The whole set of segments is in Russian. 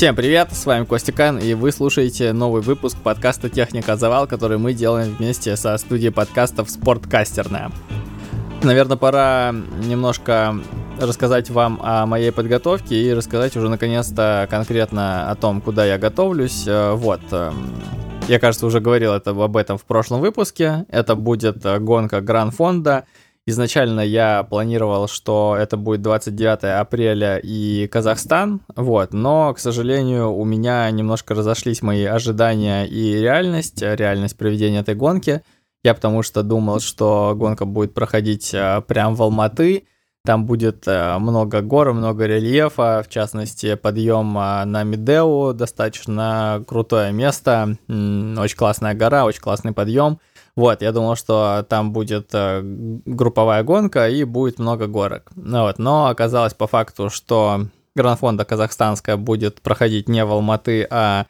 Всем привет, с вами Костя Кан, и вы слушаете новый выпуск подкаста «Техника Завал», который мы делаем вместе со студией подкастов «Спорткастерная». Наверное, пора немножко рассказать вам о моей подготовке и рассказать уже наконец-то конкретно о том, куда я готовлюсь. Э, вот, эм, я, кажется, уже говорил это, об этом в прошлом выпуске. Это будет э, гонка Гран-фонда – Изначально я планировал, что это будет 29 апреля и Казахстан, вот, но, к сожалению, у меня немножко разошлись мои ожидания и реальность, реальность проведения этой гонки. Я потому что думал, что гонка будет проходить э, прямо в Алматы, там будет э, много гор, много рельефа, в частности, подъем э, на Медеу, достаточно крутое место, очень классная гора, очень классный подъем. Вот, я думал, что там будет э, групповая гонка и будет много горок. Ну, вот, но оказалось по факту, что Гран-фонда казахстанская будет проходить не в Алматы, а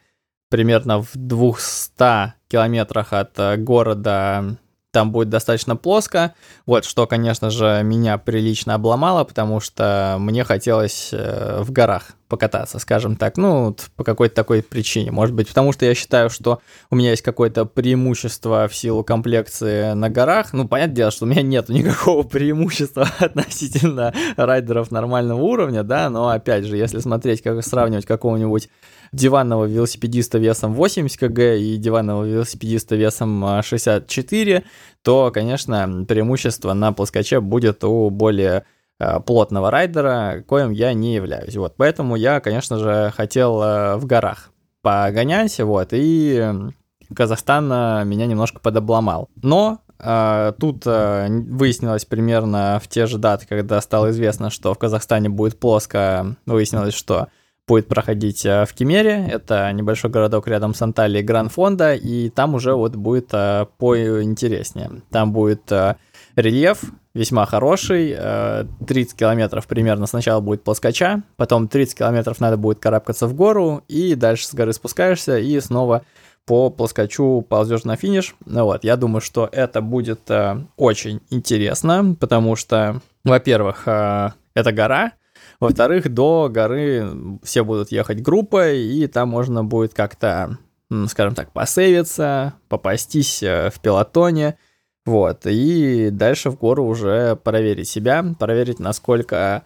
примерно в 200 километрах от э, города там будет достаточно плоско, вот, что, конечно же, меня прилично обломало, потому что мне хотелось э, в горах покататься, скажем так, ну, по какой-то такой причине, может быть, потому что я считаю, что у меня есть какое-то преимущество в силу комплекции на горах, ну, понятное дело, что у меня нет никакого преимущества относительно райдеров нормального уровня, да, но, опять же, если смотреть, как сравнивать какого-нибудь диванного велосипедиста весом 80 кг и диванного велосипедиста весом 64, а, то, конечно, преимущество на плоскоче будет у более а, плотного райдера, коим я не являюсь. Вот, поэтому я, конечно же, хотел а, в горах погонять, вот, и Казахстан меня немножко подобломал. Но тут выяснилось примерно в те же даты, когда стало известно, что в Казахстане будет плоско, выяснилось, что будет проходить э, в Кемере. Это небольшой городок рядом с Анталией Гран-фонда, и там уже вот будет э, поинтереснее. Там будет э, рельеф весьма хороший, 30 километров примерно сначала будет плоскоча, потом 30 километров надо будет карабкаться в гору, и дальше с горы спускаешься, и снова по плоскочу ползешь на финиш. Ну вот, я думаю, что это будет очень интересно, потому что, во-первых, это гора, во-вторых, до горы все будут ехать группой, и там можно будет как-то, скажем так, посейвиться, попастись э, в пилотоне, вот, и дальше в гору уже проверить себя, проверить, насколько,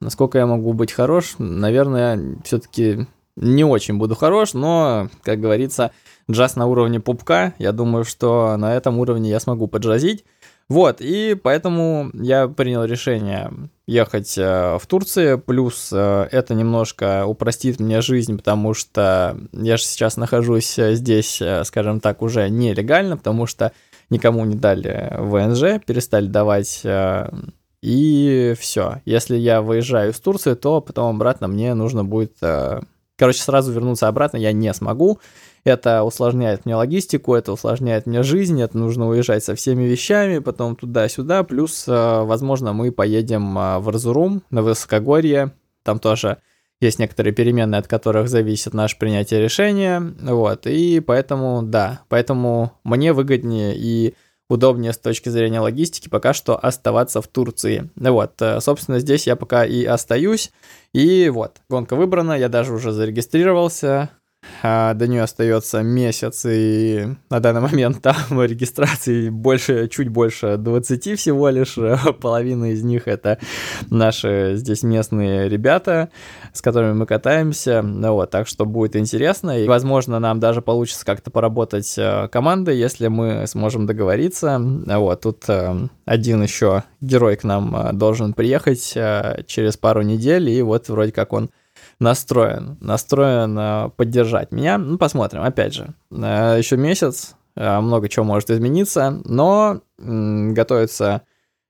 насколько я могу быть хорош. Наверное, все-таки не очень буду хорош, но, как говорится, джаз на уровне пупка. Я думаю, что на этом уровне я смогу поджазить. Вот, и поэтому я принял решение ехать э, в Турцию, плюс э, это немножко упростит мне жизнь, потому что я же сейчас нахожусь э, здесь, скажем так, уже нелегально, потому что никому не дали ВНЖ, перестали давать, и все. Если я выезжаю из Турции, то потом обратно мне нужно будет... Короче, сразу вернуться обратно я не смогу, это усложняет мне логистику, это усложняет мне жизнь, это нужно уезжать со всеми вещами, потом туда-сюда, плюс, э, возможно, мы поедем э, в Разурум на высокогорье, там тоже есть некоторые переменные, от которых зависит наше принятие решения, вот, и поэтому, да, поэтому мне выгоднее и удобнее с точки зрения логистики пока что оставаться в Турции. Вот, э, собственно, здесь я пока и остаюсь. И вот, гонка выбрана, я даже уже зарегистрировался, а до нее остается месяц, и на данный момент там регистрации больше, чуть больше 20 всего лишь, половина из них это наши здесь местные ребята, с которыми мы катаемся, ну вот, так что будет интересно, и, возможно, нам даже получится как-то поработать э, командой, если мы сможем договориться, вот, тут э, один еще герой к нам э, должен приехать через пару недель, и вот вроде как он настроен, настроен э, поддержать меня. Ну, посмотрим, опять же. Э, еще месяц, э, много чего может измениться, но готовится,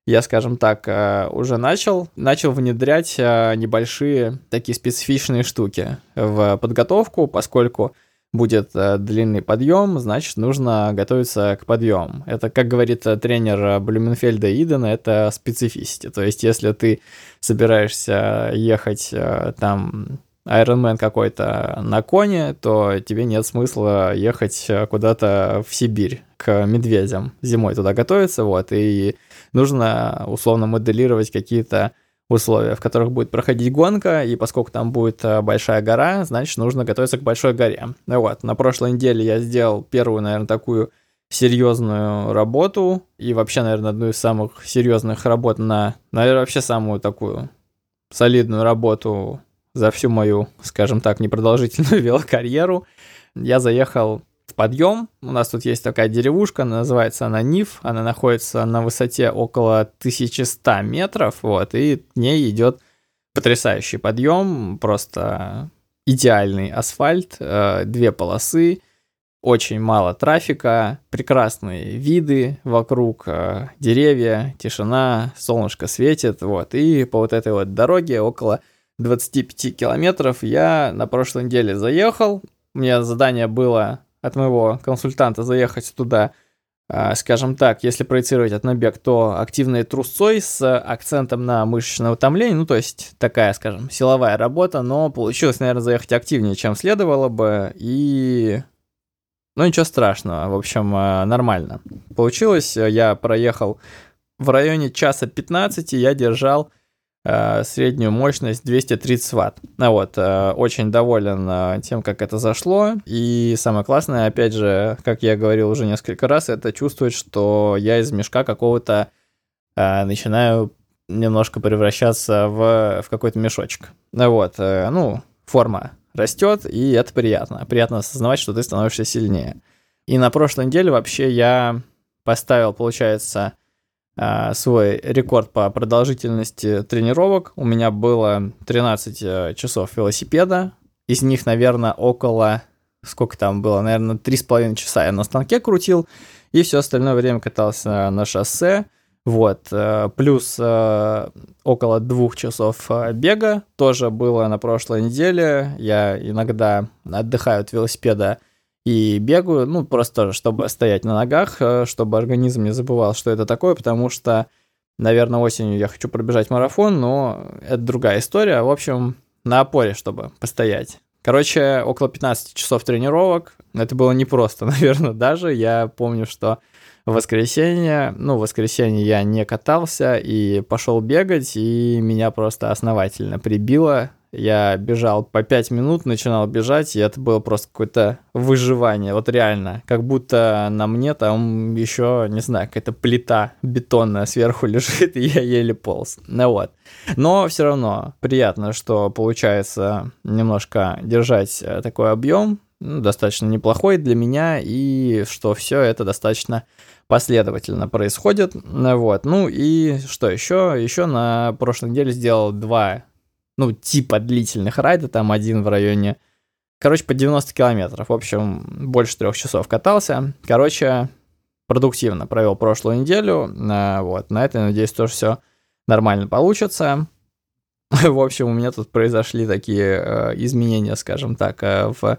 я, скажем так, уже начал. Начал внедрять небольшие такие специфичные штуки в подготовку, поскольку будет длинный подъем, значит, нужно готовиться к подъему. Это, как говорит тренер Блюменфельда Идена, это специфисити. То есть, если ты собираешься ехать там Ironman какой-то на коне, то тебе нет смысла ехать куда-то в Сибирь к медведям. Зимой туда готовиться, вот, и нужно условно моделировать какие-то условия, в которых будет проходить гонка, и поскольку там будет э, большая гора, значит, нужно готовиться к большой горе. Вот, на прошлой неделе я сделал первую, наверное, такую серьезную работу, и вообще, наверное, одну из самых серьезных работ на, наверное, вообще самую такую солидную работу за всю мою, скажем так, непродолжительную велокарьеру. Я заехал в подъем. У нас тут есть такая деревушка, называется она Ниф. Она находится на высоте около 1100 метров, вот, и к ней идет потрясающий подъем, просто идеальный асфальт, э, две полосы, очень мало трафика, прекрасные виды вокруг, э, деревья, тишина, солнышко светит, вот, и по вот этой вот дороге около 25 километров я на прошлой неделе заехал, у меня задание было от моего консультанта заехать туда, а, скажем так, если проецировать от набег, то активной трусцой с акцентом на мышечное утомление, ну, то есть такая, скажем, силовая работа, но получилось, наверное, заехать активнее, чем следовало бы, и... Ну, ничего страшного, в общем, а, нормально. Получилось, я проехал в районе часа 15, я держал среднюю мощность 230 ватт. Ну вот, э, очень доволен э, тем, как это зашло. И самое классное, опять же, как я говорил уже несколько раз, это чувствовать, что я из мешка какого-то начинаю немножко превращаться в, в какой-то мешочек. Ну вот, ну, форма растет, и это приятно. Приятно осознавать, что ты становишься сильнее. И на прошлой неделе вообще я поставил, получается, свой рекорд по продолжительности тренировок. У меня было 13 э, часов велосипеда. Из них, наверное, около... Сколько там было? Наверное, 3,5 часа я на станке крутил. И все остальное время катался на шоссе. Вот. Э, плюс э, около двух часов бега тоже было на прошлой неделе. Я иногда отдыхаю от велосипеда и бегаю, ну, просто чтобы стоять на ногах, э, чтобы организм не забывал, что это такое, потому что, наверное, осенью я хочу пробежать марафон, но это другая история. В общем, на опоре, чтобы постоять. Короче, около 15 часов тренировок. Это было непросто, наверное, даже. Я помню, что в воскресенье, ну, в воскресенье я не катался и пошел бегать, и меня просто основательно прибило. Я бежал по 5 минут, начинал бежать, и это было просто какое-то выживание. Вот реально, как будто на мне там еще, не знаю, какая-то плита бетонная сверху лежит, и я еле полз. Ну вот. Но все равно приятно, что получается немножко держать э, такой объем, ну, достаточно неплохой для меня, и что все это достаточно последовательно происходит. Вот. Ну и что еще? Еще на прошлой неделе сделал два ну, типа длительных райда, там один в районе, короче, по 90 километров. В общем, больше трех часов катался. Короче, продуктивно провел прошлую неделю. Э, вот, на это, надеюсь, тоже все нормально получится. В общем, у меня тут произошли такие э, изменения, скажем так, э, в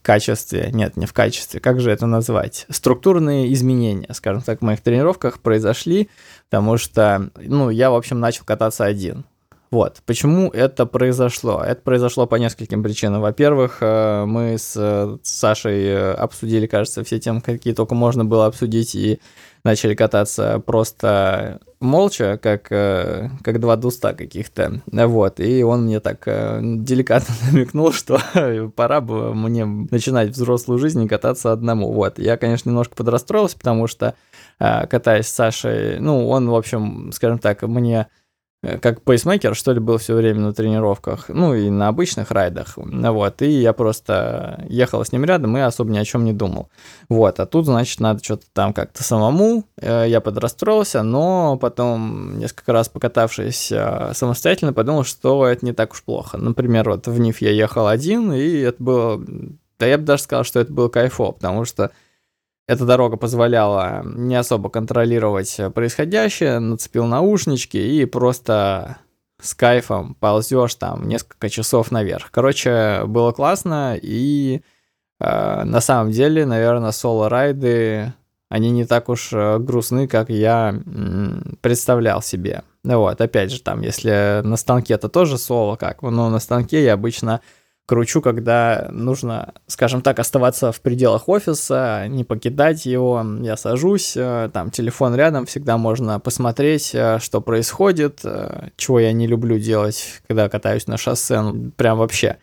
качестве, нет, не в качестве, как же это назвать, структурные изменения, скажем так, в моих тренировках произошли, потому что, ну, я, в общем, начал кататься один. Вот. Почему это произошло? Это произошло по нескольким причинам. Во-первых, э, мы с Сашей э, обсудили, кажется, все темы, какие только можно было обсудить, и начали кататься просто молча, как, э, как два дуста каких-то. Вот. И он мне так деликатно намекнул, что пора бы мне начинать взрослую жизнь и кататься одному. Вот. Я, конечно, немножко подрастроился, потому что катаясь с Сашей, ну, он, в общем, скажем так, мне Э, как пейсмейкер, что ли, был все время на тренировках, ну и на обычных райдах, вот, и я просто ехал с ним рядом и особо ни о чем не думал, вот, а тут, значит, надо что-то там как-то самому, э, я подрастроился, но потом, несколько раз покатавшись э, самостоятельно, подумал, что это не так уж плохо, например, вот в НИФ я ехал один, и это было, да я бы даже сказал, что это было кайфово, потому что эта дорога позволяла не особо контролировать происходящее, нацепил наушнички и просто с кайфом ползешь там несколько часов наверх. Короче, было классно, и э, на самом деле, наверное, соло-райды, они не так уж э, грустны, как я представлял себе. Вот, опять же, там, если на станке это тоже соло, как, но на станке я обычно кручу, когда нужно, скажем так, оставаться в пределах офиса, не покидать его. Я сажусь, э, там телефон рядом, всегда можно посмотреть, э, что происходит, э, чего я не люблю делать, когда катаюсь на шоссе, ну, прям вообще.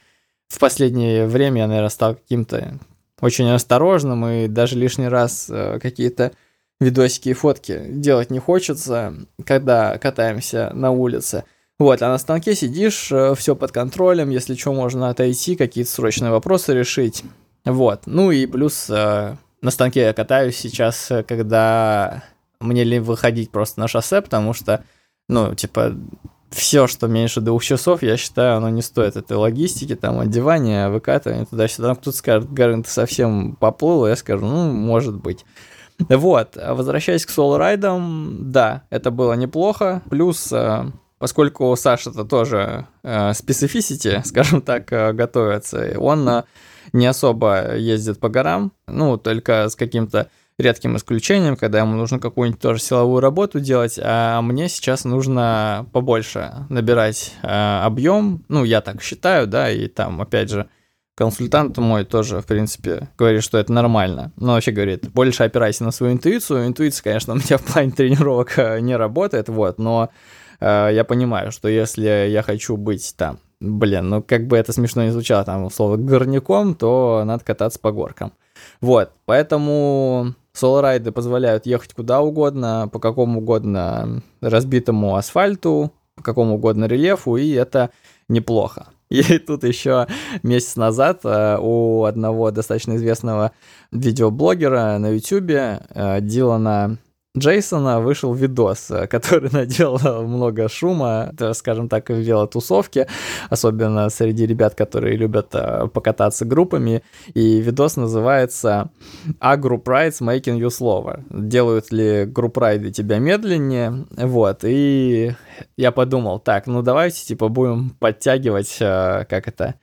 В последнее время я, наверное, стал каким-то очень осторожным, и даже лишний раз какие-то видосики и фотки делать не хочется, когда катаемся на улице – вот, а на станке сидишь, э, все под контролем, если что, можно отойти, какие-то срочные вопросы решить. Вот, ну и плюс э, на станке я катаюсь сейчас, э, когда мне ли выходить просто на шоссе, потому что, ну, типа, все, что меньше двух часов, я считаю, оно не стоит этой логистики, там, одевания, выкатывания туда-сюда. Кто-то скажет, Гарин, ты совсем поплыл, я скажу, ну, может быть. Вот, возвращаясь к соло-райдам, да, это было неплохо, плюс поскольку Саша-то тоже э, специфисити, скажем так, э, готовится, он э, не особо ездит по горам, ну, только с каким-то редким исключением, когда ему нужно какую-нибудь тоже силовую работу делать, а мне сейчас нужно побольше набирать э, объем, ну, я так считаю, да, и там, опять же, консультант мой тоже, в принципе, говорит, что это нормально. Но вообще говорит, больше опирайся на свою интуицию. Интуиция, конечно, у меня в плане тренировок э, не работает, вот, но Э, я понимаю, что если я хочу быть там, блин, ну как бы это смешно не звучало, там, условно, горняком, то надо кататься по горкам. Вот, поэтому соло-райды позволяют ехать куда угодно, по какому угодно разбитому асфальту, по какому угодно рельефу, и это неплохо. И тут еще месяц назад э, у одного достаточно известного видеоблогера на YouTube, э, Дилана Джейсона вышел видос, э, который наделал много шума, скажем так, в велотусовке, особенно среди ребят, которые любят э, покататься группами. И видос называется «А групп rides making you slower?» Делают ли групп райды тебя медленнее? Вот, и я подумал, так, ну давайте, типа, будем подтягивать, э, как это,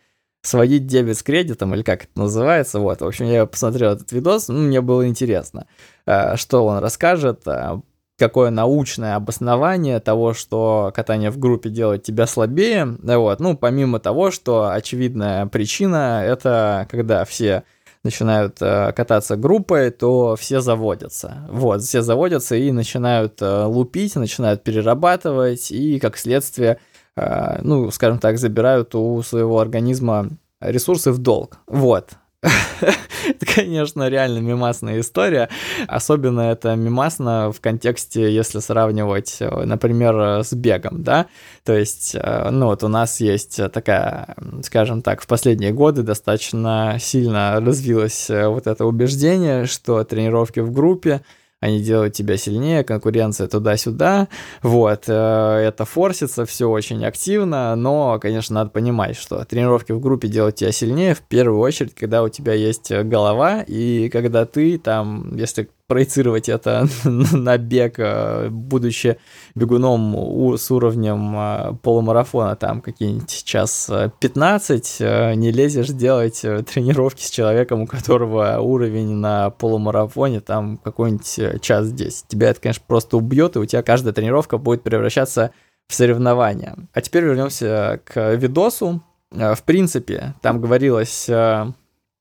сводить дебет с кредитом, или как это называется, вот, в общем, я посмотрел этот видос, ну, мне было интересно, э, что он расскажет, э, какое научное обоснование того, что катание в группе делает тебя слабее, вот, ну, помимо того, что очевидная причина — это когда все начинают э, кататься группой, то все заводятся. Вот, все заводятся и начинают лупить, начинают перерабатывать, и как следствие ну, скажем так, забирают у своего организма ресурсы в долг. Вот. Это, конечно, реально мимасная история. Особенно это мимасно в контексте, если сравнивать, э, например, с бегом, да. То есть, э, ну вот у нас есть такая, скажем так, в последние годы достаточно сильно развилось вот это убеждение, что тренировки в группе — они делают тебя сильнее, конкуренция туда-сюда, вот, э, это форсится все очень активно, но, конечно, надо понимать, что тренировки в группе делают тебя сильнее, в первую очередь, когда у тебя есть голова, и когда ты там, если проецировать это на бег, э, будучи бегуном с уровнем э, полумарафона, там какие-нибудь час 15, э, не лезешь делать тренировки с человеком, у которого уровень на полумарафоне там какой-нибудь час 10. Тебя это, конечно, просто убьет, и у тебя каждая тренировка будет превращаться в соревнования. А теперь вернемся к видосу. В принципе, там говорилось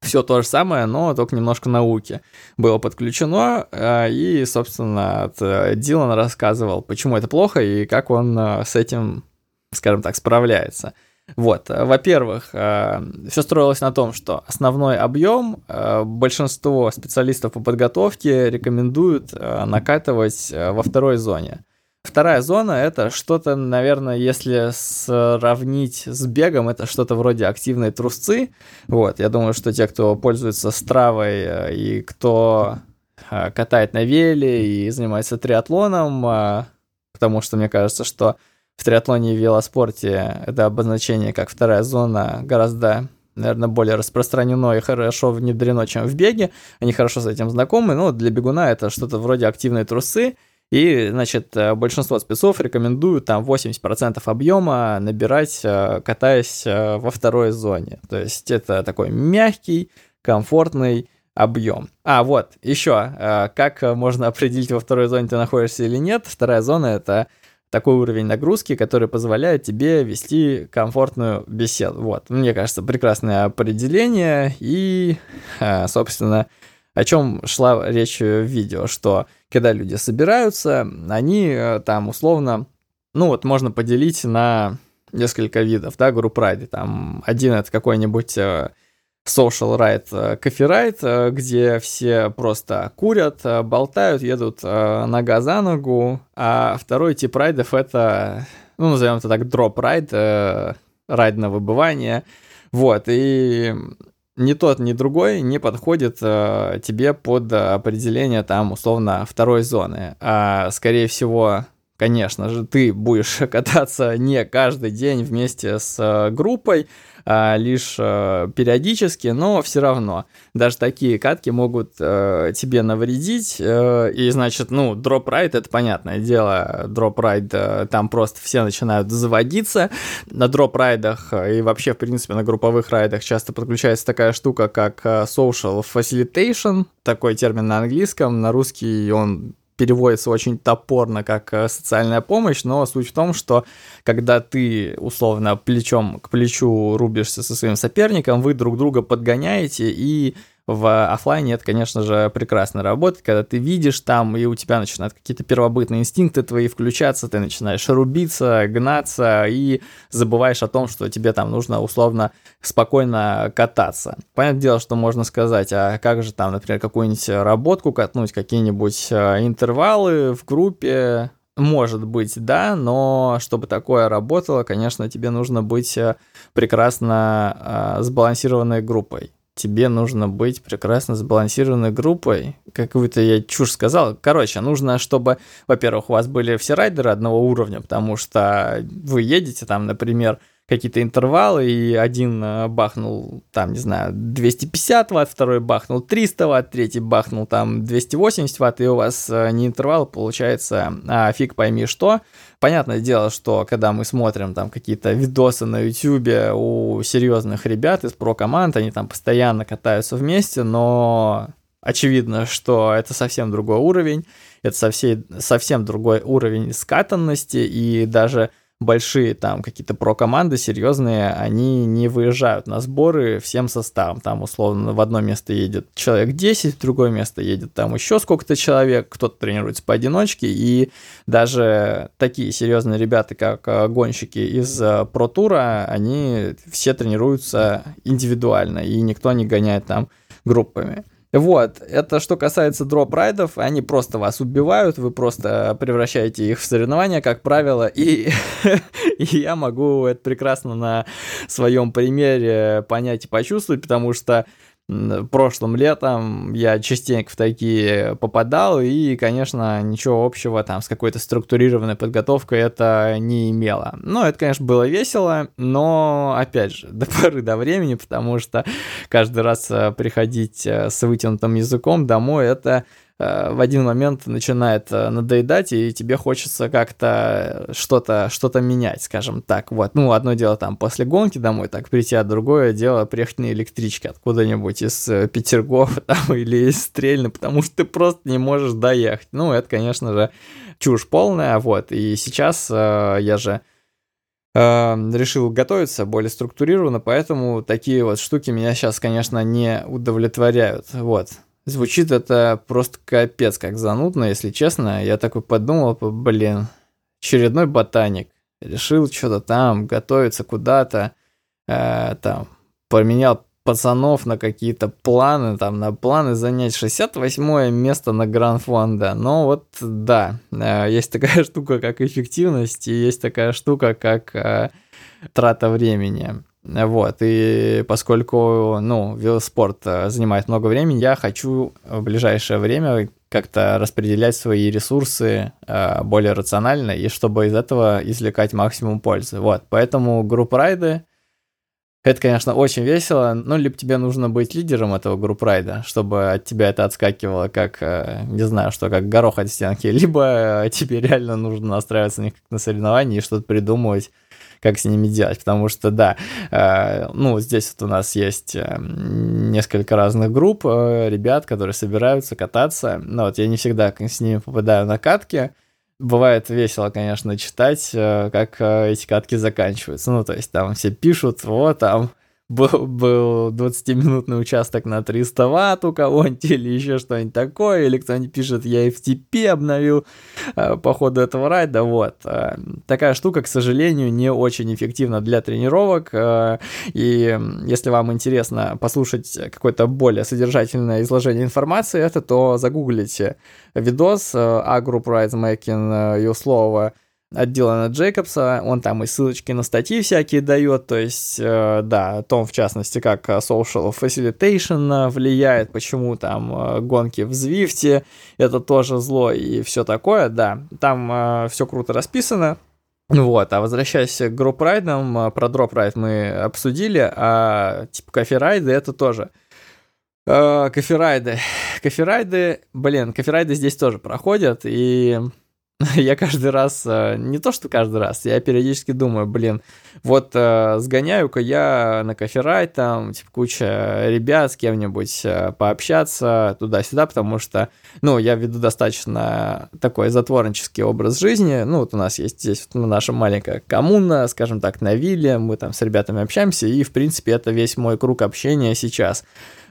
все то же самое, но только немножко науки было подключено, э, и, собственно, э, Дилан рассказывал, почему это плохо и как он э, с этим, скажем так, справляется. Вот, во-первых, все строилось на том, что основной объем большинство специалистов по подготовке рекомендуют накатывать во второй зоне. Вторая зона это что-то, наверное, если сравнить с бегом, это что-то вроде активной трусцы. Вот, я думаю, что те, кто пользуется стравой э, и кто э, катает на веле и занимается триатлоном, э, потому что мне кажется, что в триатлоне и велоспорте это обозначение как вторая зона гораздо наверное, более распространено и хорошо внедрено, чем в беге. Они хорошо с этим знакомы. Ну, для бегуна это что-то вроде активной трусы. И, значит, э, большинство спецов рекомендуют там 80% объема набирать, э, катаясь э, во второй зоне. То есть это такой мягкий, комфортный объем. А, вот, еще, как можно определить, во второй зоне ты находишься или нет. Вторая зона — это такой уровень нагрузки, который позволяет тебе вести комфортную беседу. Вот, мне кажется, прекрасное определение и, собственно, о чем шла речь в видео, что когда люди собираются, они э, там условно, ну вот можно поделить на несколько видов, да, групп райды. Там один это какой-нибудь э, social ride, э, ride, где все просто курят, болтают, едут нога за ногу, а второй тип райдов это, ну, назовем это так, drop ride, ride на выбывание, вот, и ни тот, ни другой не подходит э, тебе под определение там условно второй зоны. А скорее всего, конечно же, ты будешь кататься не каждый день вместе с э, группой, а, лишь а, периодически, но все равно даже такие катки могут а, тебе навредить. И значит, ну, drop ride это понятное дело, drop ride а, там просто все начинают заводиться. На дроп райдах и вообще, в принципе, на групповых райдах часто подключается такая штука, как social facilitation, такой термин на английском, на русский он переводится очень топорно как э, социальная помощь, но суть в том, что когда ты условно плечом к плечу рубишься со своим соперником, вы друг друга подгоняете и в офлайне это, конечно же, прекрасно работает, когда ты видишь там, и у тебя начинают какие-то первобытные инстинкты твои включаться, ты начинаешь рубиться, гнаться, и забываешь о том, что тебе там нужно условно спокойно кататься. Понятное дело, что можно сказать, а как же там, например, какую-нибудь работку катнуть, какие-нибудь э, интервалы в группе, может быть, да, но чтобы такое работало, конечно, тебе нужно быть э, прекрасно э, сбалансированной группой тебе нужно быть прекрасно сбалансированной группой. Какую-то я чушь сказал. Короче, нужно, чтобы, во-первых, у вас были все райдеры одного уровня, потому что вы едете там, например, какие-то интервалы, и один э, бахнул, там, не знаю, 250 ватт, второй бахнул 300 ватт, третий бахнул там 280 ватт, и у вас э, не интервал получается, а фиг пойми что. Понятное дело, что когда мы смотрим там какие-то видосы на YouTube у серьезных ребят из про-команд, они там постоянно катаются вместе, но очевидно, что это совсем другой уровень, это совсем, совсем другой уровень скатанности, и даже большие там какие-то про-команды серьезные, они не выезжают на сборы всем составом. Там, условно, в одно место едет человек 10, в другое место едет там еще сколько-то человек, кто-то тренируется поодиночке, и даже такие серьезные ребята, как э, гонщики из э, про-тура, они все тренируются индивидуально, и никто не гоняет там группами. Вот, это что касается дроп-райдов, они просто вас убивают, вы просто превращаете их в соревнования, как правило, и, и я могу это прекрасно на своем примере понять и почувствовать, потому что прошлым летом я частенько в такие попадал, и, конечно, ничего общего там с какой-то структурированной подготовкой это не имело. Ну, это, конечно, было весело, но, опять же, до поры до времени, потому что каждый раз э, приходить э, с вытянутым языком домой, это в один момент начинает э, надоедать, и тебе хочется как-то что-то что менять, скажем так. Вот. Ну, одно дело там после гонки домой так прийти, а другое дело приехать на электричке откуда-нибудь из э, Петергофа там, или из Стрельны, потому что ты просто не можешь доехать. Ну, это, конечно же, чушь полная, вот. И сейчас э, я же э, решил готовиться более структурированно, поэтому такие вот штуки меня сейчас, конечно, не удовлетворяют, вот. Звучит это просто капец как занудно, если честно. Я такой подумал, блин, очередной ботаник. Решил что-то там, готовиться куда-то, э, там, поменял пацанов на какие-то планы, там, на планы занять 68 место на Гранд Фонда. Но вот, да, э, есть такая штука, как эффективность, и есть такая штука, как э, трата времени. Вот, и поскольку, ну, велоспорт э, занимает много времени, я хочу в ближайшее время как-то распределять свои ресурсы э, более рационально, и чтобы из этого извлекать максимум пользы. Вот, поэтому групп райды это, конечно, очень весело, но либо тебе нужно быть лидером этого групп райда, чтобы от тебя это отскакивало как, э, не знаю, что, как горох от стенки, либо тебе реально нужно настраиваться на них как на соревнования и что-то придумывать, как с ними делать, потому что, да, э, ну, здесь вот у нас есть э, несколько разных групп э, ребят, которые собираются кататься, но вот я не всегда с ними попадаю на катки, бывает весело, конечно, читать, как эти катки заканчиваются. Ну, то есть там все пишут, вот там был, был 20-минутный участок на 300 ватт у кого-нибудь или еще что-нибудь такое, или кто-нибудь пишет, я FTP обновил э, по ходу этого райда, вот. Э, такая штука, к сожалению, не очень эффективна для тренировок, э, и если вам интересно послушать какое-то более содержательное изложение информации, это то загуглите видос э, A Group Rides Making э, Slow от Дилана Джейкобса, он там и ссылочки на статьи всякие дает, то есть, э, да, о том, в частности, как э, social facilitation влияет, почему там э, гонки в Звифте, это тоже зло и все такое, да, там э, все круто расписано, вот, а возвращаясь к group ride ам, э, про drop ride мы обсудили, а типа coffee ride ы это тоже. Э, кофе-райды. Кофе-райды, блин, кофе-райды здесь тоже проходят, и я каждый раз, э, не то что каждый раз, я периодически думаю, блин, вот э, сгоняю-ка я на coffee ride, там, типа, куча ребят с кем-нибудь э, пообщаться туда-сюда, потому что, ну, я веду достаточно такой затворнический образ жизни, ну, вот у нас есть здесь вот, наша маленькая коммуна, скажем так, на вилле, мы там с ребятами общаемся, и, в принципе, это весь мой круг общения сейчас.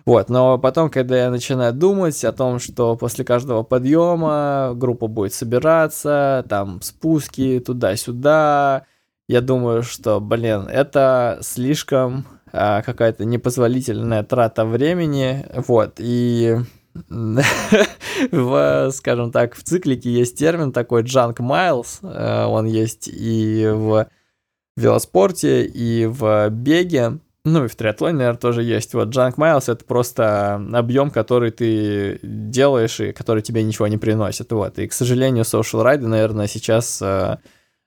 Вот, но потом, когда я начинаю думать о том, что после каждого подъема группа будет собираться, там спуски туда-сюда, я думаю, что, блин, это слишком а, какая-то непозволительная трата времени, вот, и в, скажем так, в циклике есть термин такой junk miles, э, он есть и в велоспорте, и в беге, ну и в триатлоне, наверное, тоже есть. Вот Junk Miles — это просто объем, который ты делаешь и который тебе ничего не приносит. Вот. И, к сожалению, social райды, наверное, сейчас э,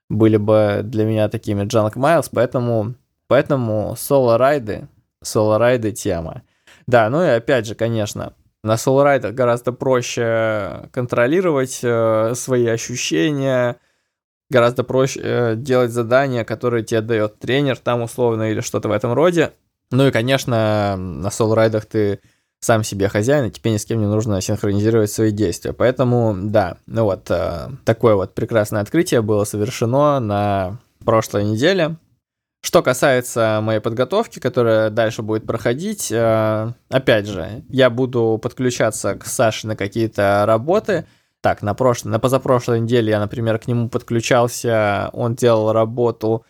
были бы для меня такими Junk Miles, поэтому, поэтому соло-райды, соло-райды тема. Да, ну и опять же, конечно, на соло-райдах гораздо проще контролировать э, свои ощущения, гораздо проще э, делать задания, которые тебе дает тренер там условно или что-то в этом роде. Ну и, конечно, на соло-райдах ты сам себе хозяин, и тебе ни с кем не нужно синхронизировать свои действия. Поэтому, да, ну вот, э, такое вот прекрасное открытие было совершено на прошлой неделе. Что касается моей подготовки, которая дальше будет проходить, э, опять же, я буду подключаться к Саше на какие-то работы, так, на, прошлой, на позапрошлой неделе я, например, к нему подключался, он делал работу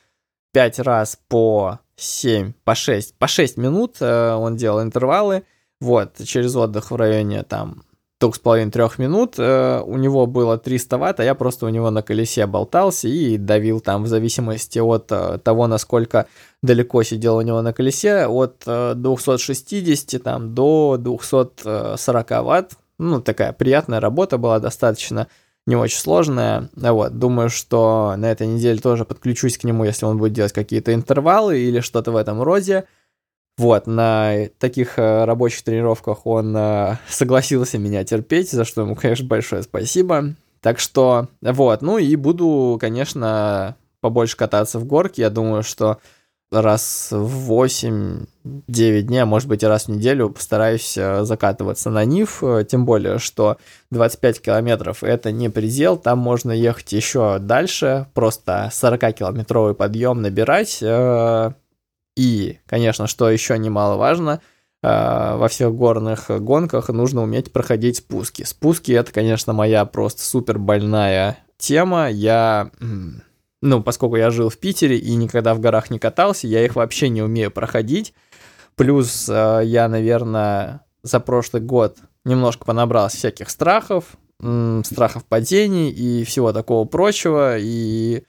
5 раз по 7, по 6, по 6 минут э, он делал интервалы, вот, через отдых в районе там двух с половиной трех минут, э, у него было 300 ватт, а я просто у него на колесе болтался и давил там в зависимости от э, того, насколько далеко сидел у него на колесе, от 260 там, до 240 ватт, ну, такая приятная работа была достаточно, не очень сложная. Вот, думаю, что на этой неделе тоже подключусь к нему, если он будет делать какие-то интервалы или что-то в этом роде. Вот, на таких э, рабочих тренировках он э, согласился меня терпеть, за что ему, конечно, большое спасибо. Так что, вот, ну и буду, конечно, побольше кататься в горке. Я думаю, что раз в 8-9 дней, а может быть и раз в неделю постараюсь э, закатываться на Нив, э, тем более, что 25 километров это не предел, там можно ехать еще дальше, просто 40-километровый подъем набирать, э, и, конечно, что еще немаловажно, во всех горных гонках нужно уметь проходить спуски. Спуски это, конечно, моя просто супер больная тема, я ну, поскольку я жил в Питере и никогда в горах не катался, я их вообще не умею проходить. Плюс э, я, наверное, за прошлый год немножко понабрался всяких страхов, страхов падений и всего такого прочего, и,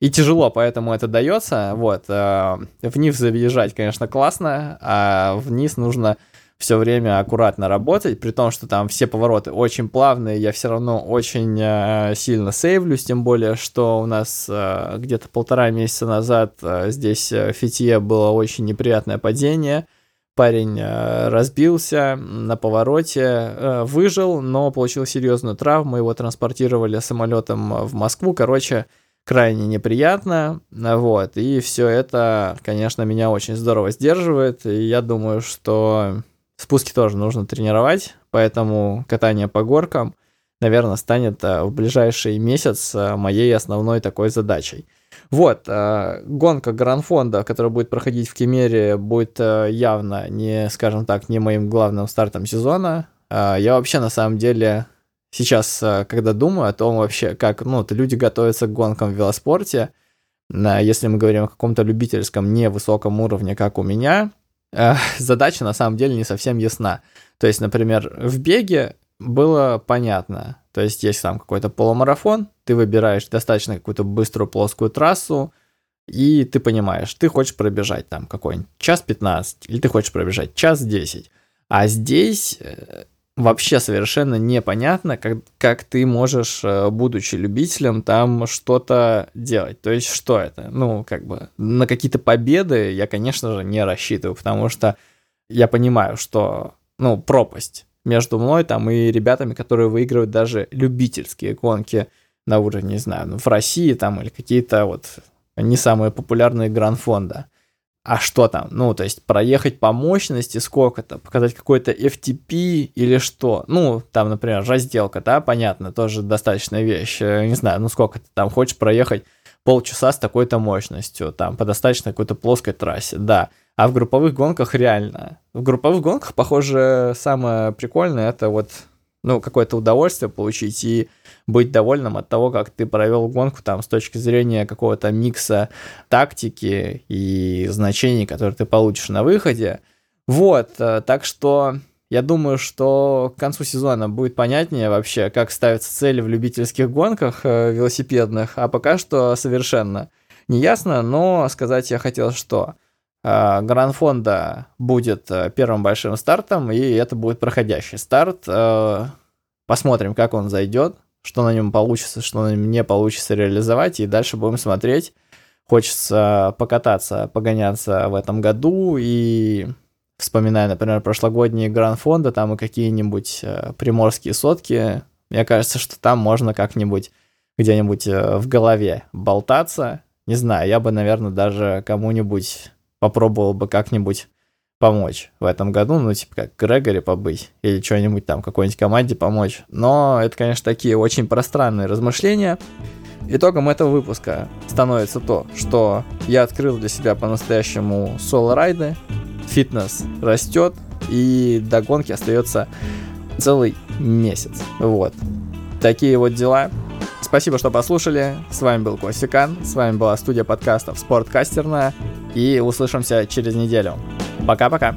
и тяжело, поэтому это дается. Вот, э, вниз заезжать, конечно, классно, а вниз нужно все время аккуратно работать, при том, что там все повороты очень плавные, я все равно очень э, сильно сейвлюсь, тем более, что у нас э, где-то полтора месяца назад э, здесь э, в Фитье было очень неприятное падение, парень э, разбился на повороте, э, выжил, но получил серьезную травму, его транспортировали самолетом в Москву, короче, крайне неприятно, вот, и все это, конечно, меня очень здорово сдерживает, и я думаю, что Спуски тоже нужно тренировать, поэтому катание по горкам, наверное, станет в ближайший месяц моей основной такой задачей. Вот, гонка Гранфонда, которая будет проходить в Кемере, будет явно не, скажем так, не моим главным стартом сезона. Я вообще, на самом деле, сейчас, когда думаю о том вообще, как, ну, люди готовятся к гонкам в велоспорте, если мы говорим о каком-то любительском невысоком уровне, как у меня, э, задача на самом деле не совсем ясна. То есть, например, в беге было понятно. То есть, есть там какой-то полумарафон, ты выбираешь достаточно какую-то быструю плоскую трассу, и ты понимаешь, ты хочешь пробежать там какой-нибудь час 15, или ты хочешь пробежать час 10. А здесь э, вообще совершенно непонятно, как, как ты можешь, э, будучи любителем, там что-то делать. То есть, что это? Ну, как бы, на какие-то победы я, конечно же, не рассчитываю, потому что я понимаю, что, ну, пропасть между мной там и ребятами, которые выигрывают даже любительские гонки на уровне, не знаю, ну, в России там или какие-то вот не самые популярные гран-фонда а что там? Ну, то есть проехать по мощности сколько-то, показать какой-то FTP или что? Ну, там, например, разделка, да, понятно, тоже достаточная вещь. Э, не знаю, ну сколько ты там хочешь проехать полчаса с такой-то мощностью, там, по достаточно какой-то плоской трассе, да. А в групповых гонках реально. В групповых гонках, похоже, самое прикольное это вот, ну, какое-то удовольствие получить и быть довольным от того, как ты провел гонку там с точки зрения какого-то микса тактики и значений, которые ты получишь на выходе. Вот, э, так что я думаю, что к концу сезона будет понятнее вообще, как ставятся цели в любительских гонках э, велосипедных, а пока что совершенно не ясно, но сказать я хотел, что Гран-фонда будет первым большим стартом, и это будет проходящий старт. Посмотрим, как он зайдет что на нем получится, что на нем не получится реализовать, и дальше будем смотреть. Хочется покататься, погоняться в этом году, и вспоминая, например, прошлогодние гран-фонды, там и какие-нибудь э, приморские сотки, мне кажется, что там можно как-нибудь где-нибудь э, в голове болтаться. Не знаю, я бы, наверное, даже кому-нибудь попробовал бы как-нибудь помочь в этом году, ну, типа как Грегори побыть или что-нибудь там, какой-нибудь команде помочь. Но это, конечно, такие очень пространные размышления. Итогом этого выпуска становится то, что я открыл для себя по-настоящему соло-райды, фитнес растет, и до гонки остается целый месяц. Вот. Такие вот дела. Спасибо, что послушали. С вами был Косикан. С вами была студия подкастов Спорткастерная. И услышимся через неделю. Пока-пока.